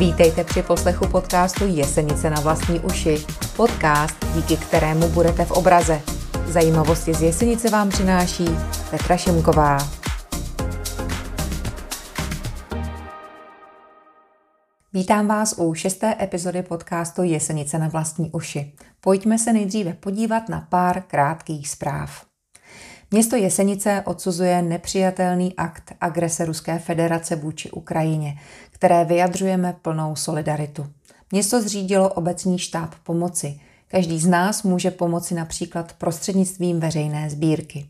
Vítejte při poslechu podcastu Jesenice na vlastní uši. Podcast, díky kterému budete v obraze. Zajímavosti z Jesenice vám přináší Petra Šimková. Vítám vás u šesté epizody podcastu Jesenice na vlastní uši. Pojďme se nejdříve podívat na pár krátkých zpráv. Město Jesenice odsuzuje nepřijatelný akt agrese Ruské federace vůči Ukrajině, které vyjadřujeme plnou solidaritu. Město zřídilo obecní štáb pomoci. Každý z nás může pomoci například prostřednictvím veřejné sbírky.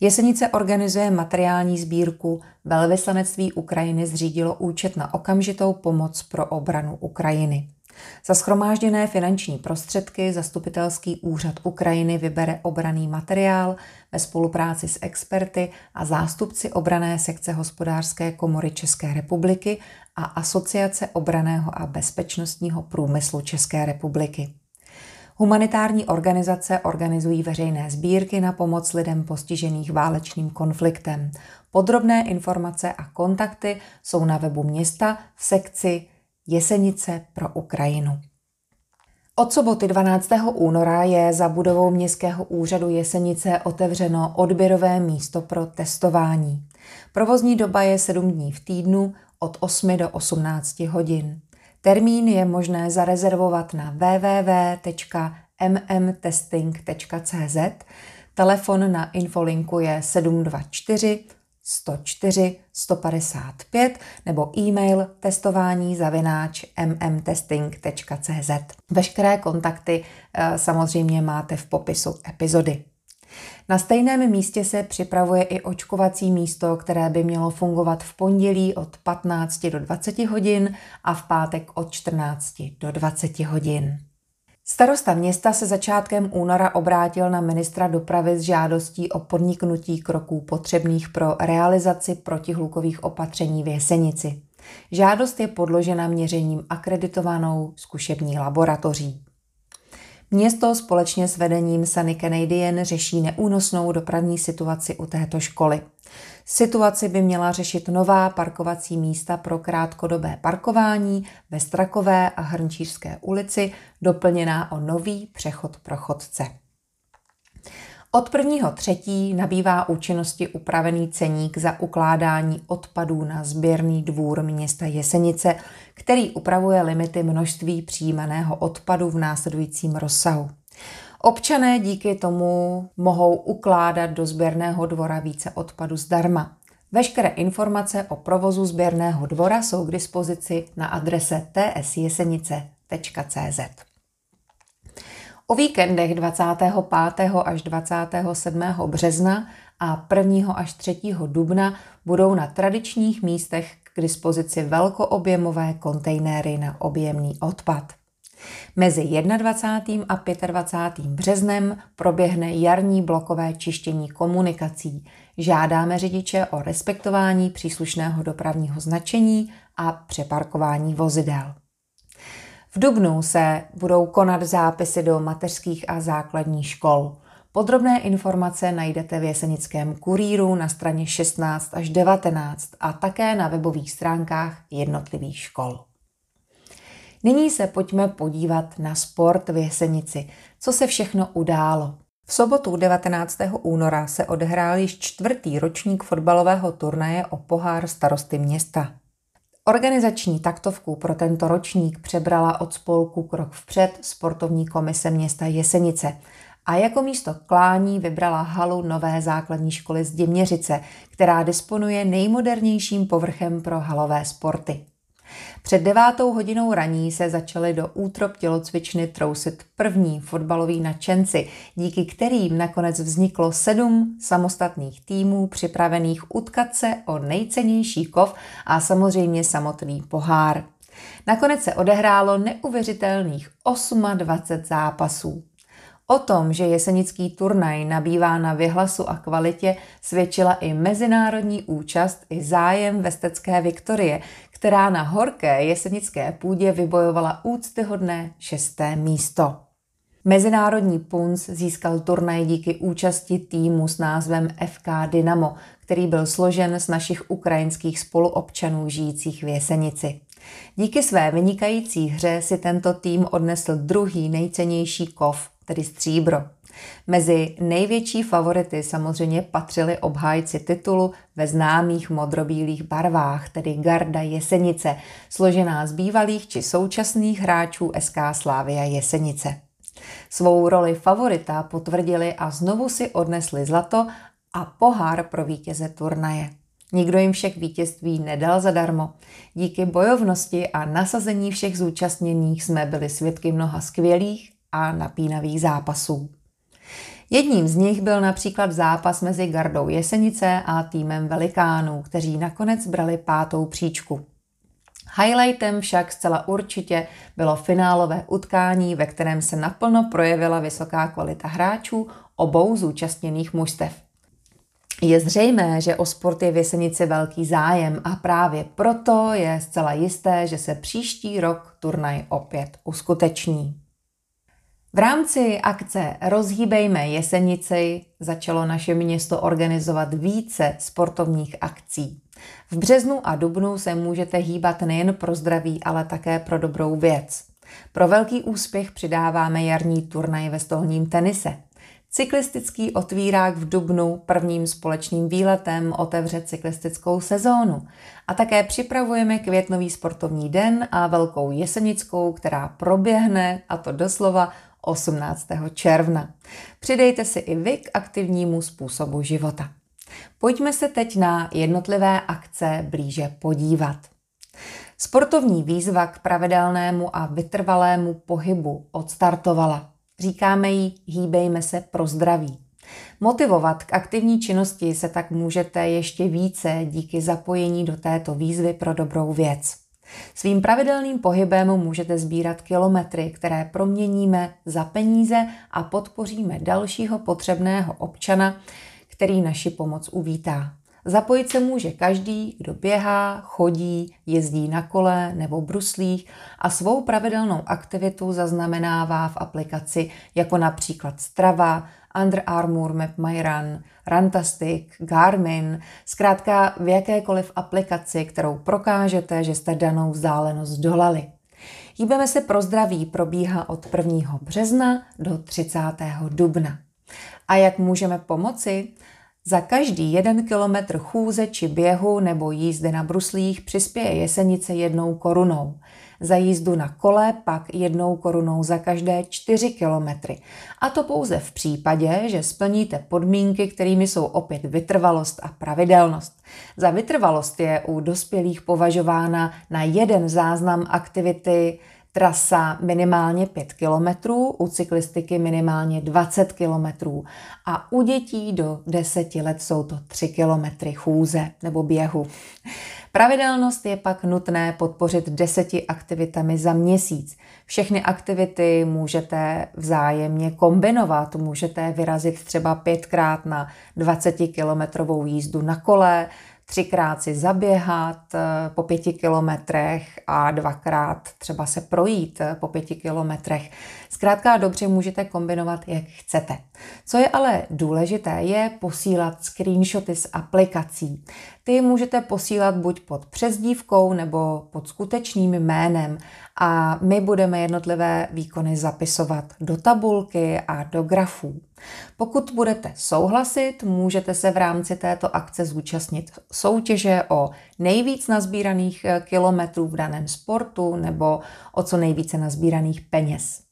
Jesenice organizuje materiální sbírku, velvyslanectví Ukrajiny zřídilo účet na okamžitou pomoc pro obranu Ukrajiny. Za schromážděné finanční prostředky zastupitelský úřad Ukrajiny vybere obraný materiál ve spolupráci s experty a zástupci obrané sekce hospodářské komory České republiky a Asociace obraného a bezpečnostního průmyslu České republiky. Humanitární organizace organizují veřejné sbírky na pomoc lidem postižených válečným konfliktem. Podrobné informace a kontakty jsou na webu města v sekci Jesenice pro Ukrajinu. Od soboty 12. února je za budovou Městského úřadu Jesenice otevřeno odběrové místo pro testování. Provozní doba je 7 dní v týdnu od 8 do 18 hodin. Termín je možné zarezervovat na www.mmtesting.cz. Telefon na infolinku je 724 104 155 nebo e-mail testování zavináč mmtesting.cz. Veškeré kontakty eh, samozřejmě máte v popisu epizody. Na stejném místě se připravuje i očkovací místo, které by mělo fungovat v pondělí od 15 do 20 hodin a v pátek od 14 do 20 hodin. Starosta města se začátkem února obrátil na ministra dopravy s žádostí o podniknutí kroků potřebných pro realizaci protihlukových opatření v Jesenici. Žádost je podložena měřením akreditovanou zkušební laboratoří. Město společně s vedením Sunny Canadian řeší neúnosnou dopravní situaci u této školy. Situaci by měla řešit nová parkovací místa pro krátkodobé parkování ve Strakové a Hrnčířské ulici, doplněná o nový přechod pro chodce. Od 1. třetí nabývá účinnosti upravený ceník za ukládání odpadů na sběrný dvůr města Jesenice, který upravuje limity množství přijímaného odpadu v následujícím rozsahu. Občané díky tomu mohou ukládat do sběrného dvora více odpadu zdarma. Veškeré informace o provozu sběrného dvora jsou k dispozici na adrese tsjesenice.cz. O víkendech 25. až 27. března a 1. až 3. dubna budou na tradičních místech k dispozici velkoobjemové kontejnery na objemný odpad. Mezi 21. a 25. březnem proběhne jarní blokové čištění komunikací. Žádáme řidiče o respektování příslušného dopravního značení a přeparkování vozidel. V Dubnu se budou konat zápisy do mateřských a základních škol. Podrobné informace najdete v Jesenickém kuríru na straně 16 až 19 a také na webových stránkách jednotlivých škol. Nyní se pojďme podívat na sport v Jesenici. Co se všechno událo? V sobotu 19. února se odehrál již čtvrtý ročník fotbalového turnaje o pohár starosty města. Organizační taktovku pro tento ročník přebrala od spolku Krok vpřed sportovní komise města Jesenice a jako místo klání vybrala halu nové základní školy z Děměřice, která disponuje nejmodernějším povrchem pro halové sporty. Před devátou hodinou raní se začaly do útrop tělocvičny trousit první fotbaloví nadšenci, díky kterým nakonec vzniklo sedm samostatných týmů připravených utkat se o nejcennější kov a samozřejmě samotný pohár. Nakonec se odehrálo neuvěřitelných 28 zápasů. O tom, že jesenický turnaj nabývá na vyhlasu a kvalitě, svědčila i mezinárodní účast i zájem vestecké Viktorie, která na horké jesenické půdě vybojovala úctyhodné šesté místo. Mezinárodní punc získal turnaj díky účasti týmu s názvem FK Dynamo, který byl složen z našich ukrajinských spoluobčanů žijících v Jesenici. Díky své vynikající hře si tento tým odnesl druhý nejcennější kov, tedy stříbro. Mezi největší favority samozřejmě patřili obhájci titulu ve známých modrobílých barvách, tedy Garda Jesenice, složená z bývalých či současných hráčů SK Slávia Jesenice. Svou roli favorita potvrdili a znovu si odnesli zlato a pohár pro vítěze turnaje. Nikdo jim však vítězství nedal zadarmo. Díky bojovnosti a nasazení všech zúčastněných jsme byli svědky mnoha skvělých a napínavých zápasů. Jedním z nich byl například zápas mezi Gardou Jesenice a týmem Velikánů, kteří nakonec brali pátou příčku. Highlightem však zcela určitě bylo finálové utkání, ve kterém se naplno projevila vysoká kvalita hráčů obou zúčastněných mužstev. Je zřejmé, že o sport je v Jesenici velký zájem a právě proto je zcela jisté, že se příští rok turnaj opět uskuteční. V rámci akce Rozhýbejme Jesenici začalo naše město organizovat více sportovních akcí. V březnu a dubnu se můžete hýbat nejen pro zdraví, ale také pro dobrou věc. Pro velký úspěch přidáváme jarní turnaj ve stolním tenise. Cyklistický otvírák v Dubnu prvním společným výletem otevře cyklistickou sezónu. A také připravujeme květnový sportovní den a velkou jesenickou, která proběhne, a to doslova 18. června. Přidejte si i vy k aktivnímu způsobu života. Pojďme se teď na jednotlivé akce blíže podívat. Sportovní výzva k pravidelnému a vytrvalému pohybu odstartovala. Říkáme jí hýbejme se pro zdraví. Motivovat k aktivní činnosti se tak můžete ještě více díky zapojení do této výzvy pro dobrou věc. Svým pravidelným pohybem můžete sbírat kilometry, které proměníme za peníze a podpoříme dalšího potřebného občana, který naši pomoc uvítá. Zapojit se může každý, kdo běhá, chodí, jezdí na kole nebo bruslích a svou pravidelnou aktivitu zaznamenává v aplikaci jako například Strava, Under Armour, Map My Run, Runtastic, Garmin, zkrátka v jakékoliv aplikaci, kterou prokážete, že jste danou vzdálenost dolali. Hýbeme se pro zdraví probíhá od 1. března do 30. dubna. A jak můžeme pomoci? Za každý jeden kilometr chůze či běhu nebo jízdy na bruslích přispěje jesenice jednou korunou. Za jízdu na kole pak jednou korunou za každé čtyři kilometry. A to pouze v případě, že splníte podmínky, kterými jsou opět vytrvalost a pravidelnost. Za vytrvalost je u dospělých považována na jeden záznam aktivity Trasa minimálně 5 km, u cyklistiky minimálně 20 km a u dětí do 10 let jsou to 3 km chůze nebo běhu. Pravidelnost je pak nutné podpořit deseti aktivitami za měsíc. Všechny aktivity můžete vzájemně kombinovat. Můžete vyrazit třeba pětkrát na 20-kilometrovou jízdu na kole, třikrát si zaběhat eh, po pěti kilometrech a dvakrát třeba se projít eh, po pěti kilometrech. Zkrátka dobře můžete kombinovat, jak chcete. Co je ale důležité, je posílat screenshoty z aplikací. Ty můžete posílat buď pod přezdívkou nebo pod skutečným jménem a my budeme jednotlivé výkony zapisovat do tabulky a do grafů. Pokud budete souhlasit, můžete se v rámci této akce zúčastnit soutěže o nejvíc nazbíraných eh, kilometrů v daném sportu nebo o co nejvíce nazbíraných peněz.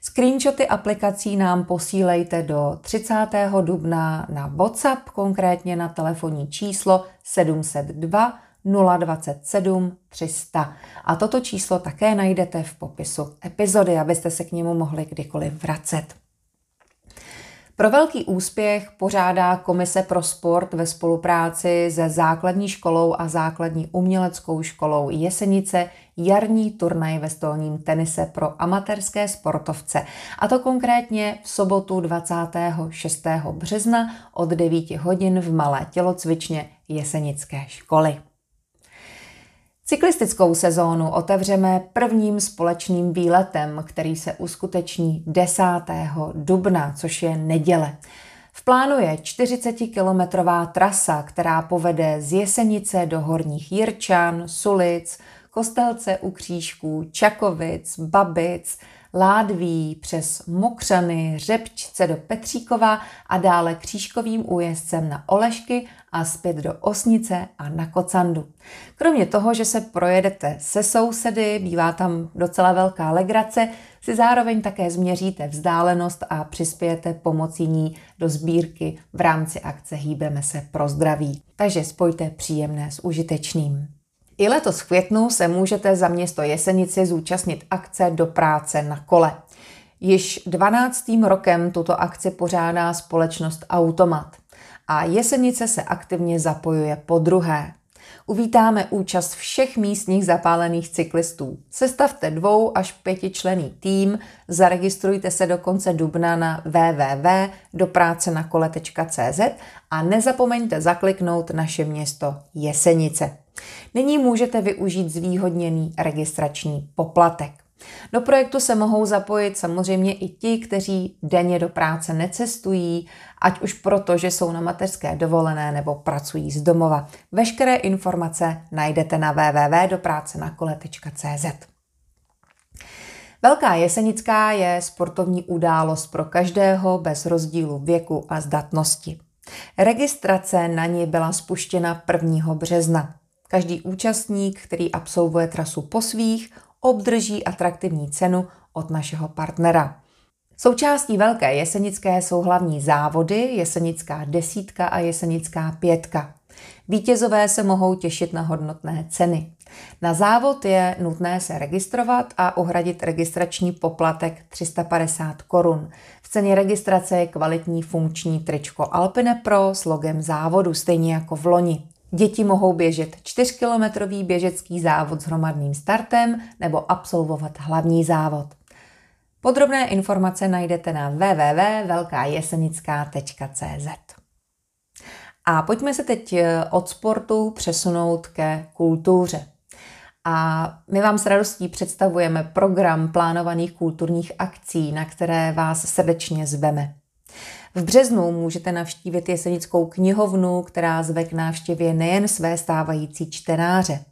Screenshoty aplikací nám posílejte do 30. dubna na WhatsApp, konkrétně na telefonní číslo 702 027 300. A toto číslo také najdete v popisu epizody, abyste se k němu mohli kdykoliv vracet. Pro velký úspěch pořádá Komise pro sport ve spolupráci se základní školou a základní uměleckou školou Jesenice jarní turnaj ve stolním tenise pro amatérské sportovce. A to konkrétně v sobotu 26. března od 9 hodin v Malé tělocvičně Jesenické školy. Cyklistickou sezónu otevřeme prvním společným výletem, který se uskuteční 10. dubna, což je neděle. V plánu je 40-kilometrová trasa, která povede z Jesenice do Horních Jirčan, Sulic, Kostelce u Křížků, Čakovic, Babic, Ládví přes Mokřany, Řepčce do Petříkova a dále křížkovým újezdcem na Olešky a zpět do Osnice a na Kocandu. Kromě toho, že se projedete se sousedy, bývá tam docela velká legrace, si zároveň také změříte vzdálenost a přispějete pomocí ní do sbírky v rámci akce Hýbeme se pro zdraví. Takže spojte příjemné s užitečným. I letos v květnu se můžete za město Jesenici zúčastnit akce do práce na kole. Již 12. rokem tuto akci pořádá společnost Automat a Jesenice se aktivně zapojuje po druhé. Uvítáme účast všech místních zapálených cyklistů. Sestavte dvou až pětičlený tým, zaregistrujte se do konce dubna na www.doprácenakole.cz a nezapomeňte zakliknout naše město Jesenice. Nyní můžete využít zvýhodněný registrační poplatek. Do projektu se mohou zapojit samozřejmě i ti, kteří denně do práce necestují, ať už proto, že jsou na mateřské dovolené nebo pracují z domova. Veškeré informace najdete na www.doprácenakole.cz. Velká Jesenická je sportovní událost pro každého bez rozdílu věku a zdatnosti. Registrace na ní byla spuštěna 1. března. Každý účastník, který absolvuje trasu po svých, obdrží atraktivní cenu od našeho partnera. Součástí Velké jesenické jsou hlavní závody, jesenická desítka a jesenická pětka. Vítězové se mohou těšit na hodnotné ceny. Na závod je nutné se registrovat a uhradit registrační poplatek 350 korun. V ceně registrace je kvalitní funkční tričko Alpine Pro s logem závodu, stejně jako v loni. Děti mohou běžet 4-kilometrový běžecký závod s hromadným startem nebo absolvovat hlavní závod. Podrobné informace najdete na www.velkajesenická.cz A pojďme se teď eh, od sportu přesunout ke kultuře. A my vám s radostí představujeme program plánovaných kulturních akcí, na které vás srdečně zveme. V březnu můžete navštívit Jesenickou knihovnu, která zve k návštěvě nejen své stávající čtenáře.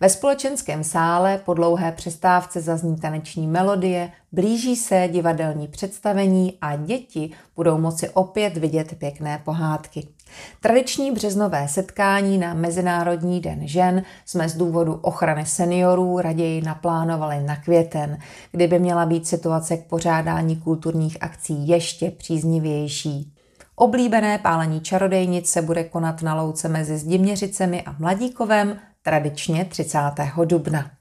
Ve společenském sále po dlouhé přestávce zazní taneční melodie, blíží se divadelní představení a děti budou moci opět vidět pěkné pohádky. Tradiční březnové setkání na Mezinárodní den žen jsme z důvodu ochrany seniorů raději naplánovali na květen, kdyby měla být situace k pořádání kulturních akcí ještě příznivější. Oblíbené pálení čarodejnic se bude konat na louce mezi Zdiměřicemi a Mladíkovem tradičně 30. dubna.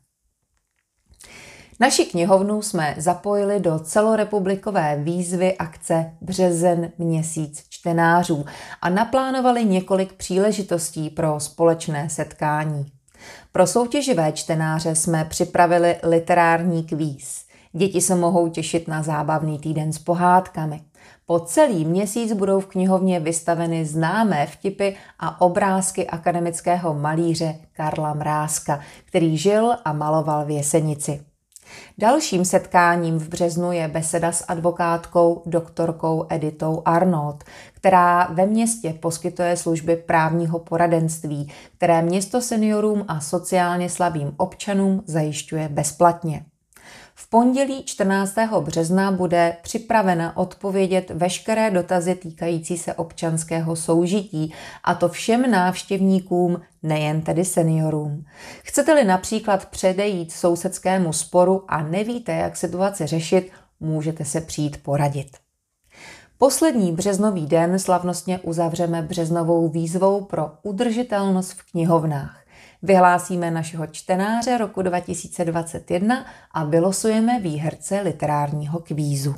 Naši knihovnu jsme zapojili do celorepublikové výzvy akce Březen měsíc čtenářů a naplánovali několik příležitostí pro společné setkání. Pro soutěživé čtenáře jsme připravili literární kvíz. Děti se mohou těšit na zábavný týden s pohádkami. Po celý měsíc budou v knihovně vystaveny známé vtipy a obrázky akademického malíře Karla Mrázka, který žil a maloval v Jesenici. Dalším setkáním v březnu je beseda s advokátkou doktorkou Editou Arnold, která ve městě poskytuje služby právního poradenství, které město seniorům a sociálně slabým občanům zajišťuje bezplatně. V pondělí 14. března bude připravena odpovědět veškeré dotazy týkající se občanského soužití, a to všem návštěvníkům, nejen tedy seniorům. Chcete-li například předejít sousedskému sporu a nevíte, jak situaci řešit, můžete se přijít poradit. Poslední březnový den slavnostně uzavřeme březnovou výzvou pro udržitelnost v knihovnách. Vyhlásíme našeho čtenáře roku 2021 a vylosujeme výherce literárního kvízu.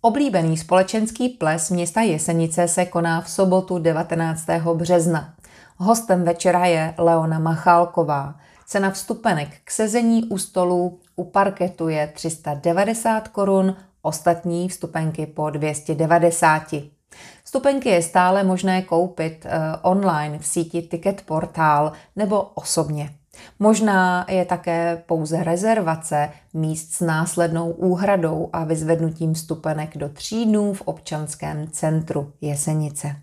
Oblíbený společenský ples města Jesenice se koná v sobotu 19. března. Hostem večera je Leona Machálková. Cena vstupenek k sezení u stolu u parketu je 390 korun, ostatní vstupenky po 290. Vstupenky je stále možné koupit uh, online v síti Ticket Portál nebo osobně. Možná je také pouze rezervace míst s následnou úhradou a vyzvednutím stupenek do tří dnů v občanském centru Jesenice.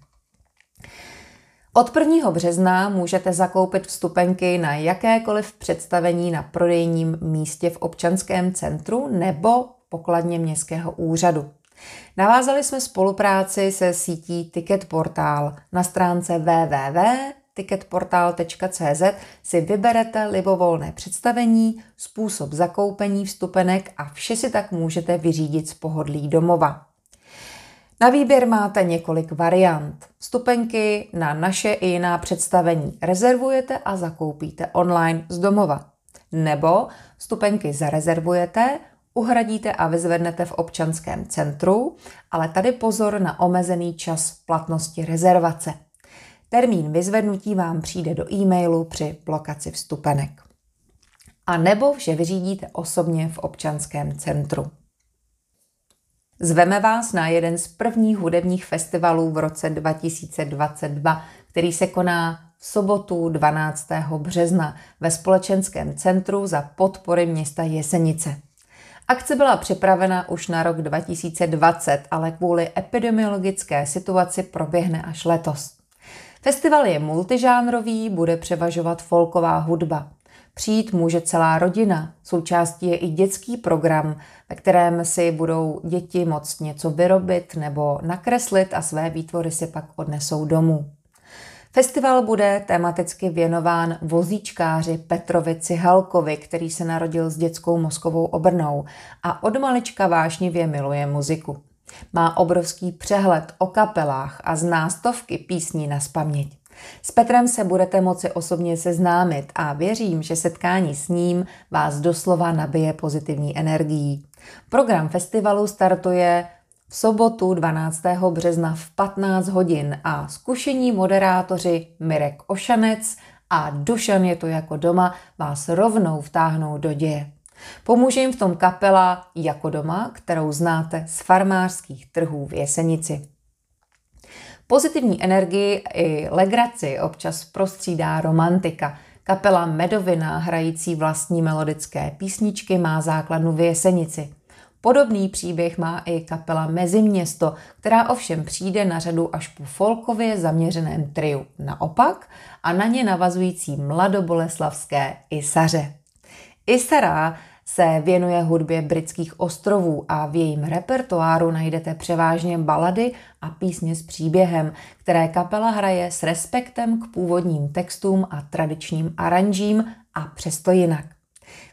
Od 1. března můžete zakoupit vstupenky na jakékoliv představení na prodejním místě v občanském centru nebo pokladně městského úřadu. Navázali jsme spolupráci se sítí Ticket Portal. Na stránce www.ticketportal.cz si vyberete libovolné představení, způsob zakoupení vstupenek a vše si tak můžete vyřídit z pohodlí domova. Na výběr máte několik variant. Vstupenky na naše i jiná představení rezervujete a zakoupíte online z domova. Nebo vstupenky zarezervujete, uhradíte a vyzvednete v občanském centru, ale tady pozor na omezený čas platnosti rezervace. Termín vyzvednutí vám přijde do e-mailu při blokaci vstupenek. A nebo vše vyřídíte osobně v občanském centru. Zveme vás na jeden z prvních hudebních festivalů v roce 2022, který se koná v sobotu 12. března ve společenském centru za podpory města Jesenice. Akce byla připravena už na rok 2020, ale kvůli epidemiologické situaci proběhne až letos. Festival je multižánrový, bude převažovat folková hudba. Přijít může celá rodina. Součástí je i dětský program, ve kterém si budou děti moct něco vyrobit nebo nakreslit a své výtvory si pak odnesou domů. Festival bude tematicky věnován vozíčkáři Petrovi Cihalkovi, který se narodil s dětskou mozkovou obrnou a od malička vášnivě miluje muziku. Má obrovský přehled o kapelách a zná stovky písní na spaměť. S Petrem se budete moci osobně seznámit a věřím, že setkání s ním vás doslova nabije pozitivní energií. Program festivalu startuje v sobotu 12. března v 15 hodin a zkušení moderátoři Mirek Ošanec a Dušan je to jako doma vás rovnou vtáhnou do děje. Pomůže jim v tom kapela Jako doma, kterou znáte z farmářských trhů v Jesenici. Pozitivní energii i legraci občas prostřídá romantika. Kapela Medovina, hrající vlastní melodické písničky, má základnu v Jesenici. Podobný příběh má i kapela Meziměsto, která ovšem přijde na řadu až po folkově zaměřeném triu. Naopak a na ně navazující mladoboleslavské Isaře. Isara se věnuje hudbě britských ostrovů a v jejím repertoáru najdete převážně balady a písně s příběhem, které kapela hraje s respektem k původním textům a tradičním aranžím a přesto jinak.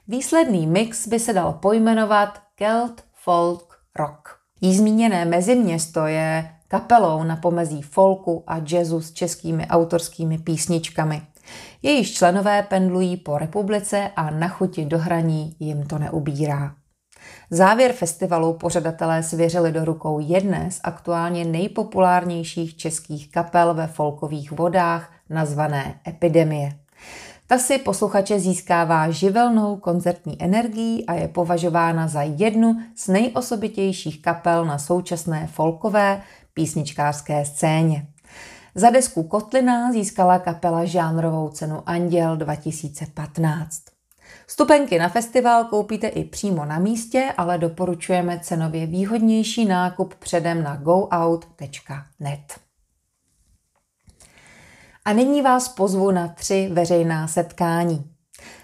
Výsledný mix by se dal pojmenovat Celt Folk Rock. Jí zmíněné meziměsto je kapelou na pomezí folku a jazzu s českými autorskými písničkami – Jejíž členové pendlují po republice a na chuti do hraní jim to neubírá. Závěr festivalu pořadatelé svěřili do rukou jedné z aktuálně nejpopulárnějších českých kapel ve folkových vodách, nazvané Epidemie. Si posluchače získává živelnou koncertní energií a je považována za jednu z nejosobitějších kapel na současné folkové písničkářské scéně. Za desku Kotlina získala kapela žánrovou cenu Anděl 2015. Stupenky na festival koupíte i přímo na místě, ale doporučujeme cenově výhodnější nákup předem na goout.net. A nyní vás pozvu na tři veřejná setkání.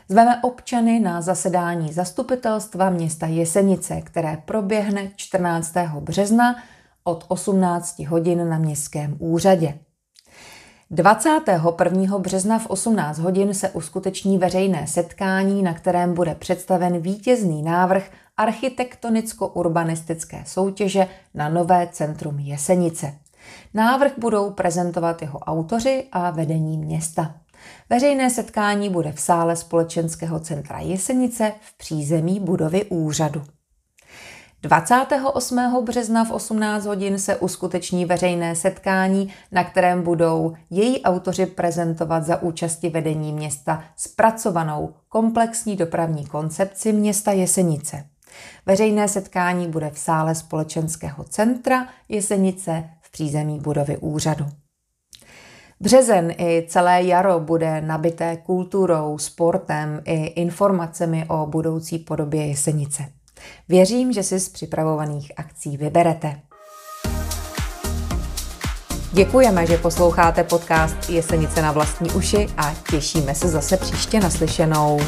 Zveme občany na zasedání zastupitelstva města Jesenice, které proběhne 14. března od 18 hodin na městském úřadě. 21. března v 18 hodin se uskuteční veřejné setkání, na kterém bude představen vítězný návrh architektonicko-urbanistické soutěže na nové centrum Jesenice. Návrh budou prezentovat jeho autoři a vedení města. Veřejné setkání bude v sále Společenského centra Jesenice v přízemí budovy úřadu. 28. března v 18 hodin se uskuteční veřejné setkání, na kterém budou její autoři prezentovat za účasti vedení města zpracovanou komplexní dopravní koncepci města Jesenice. Veřejné setkání bude v sále Společenského centra Jesenice v přízemí budovy úřadu. Březen i celé jaro bude nabité kulturou, sportem i informacemi o budoucí podobě Jesenice. Věřím, že si z připravovaných akcí vyberete. Děkujeme, že posloucháte podcast Jesenice na vlastní uši a těšíme se zase příště naslyšenou.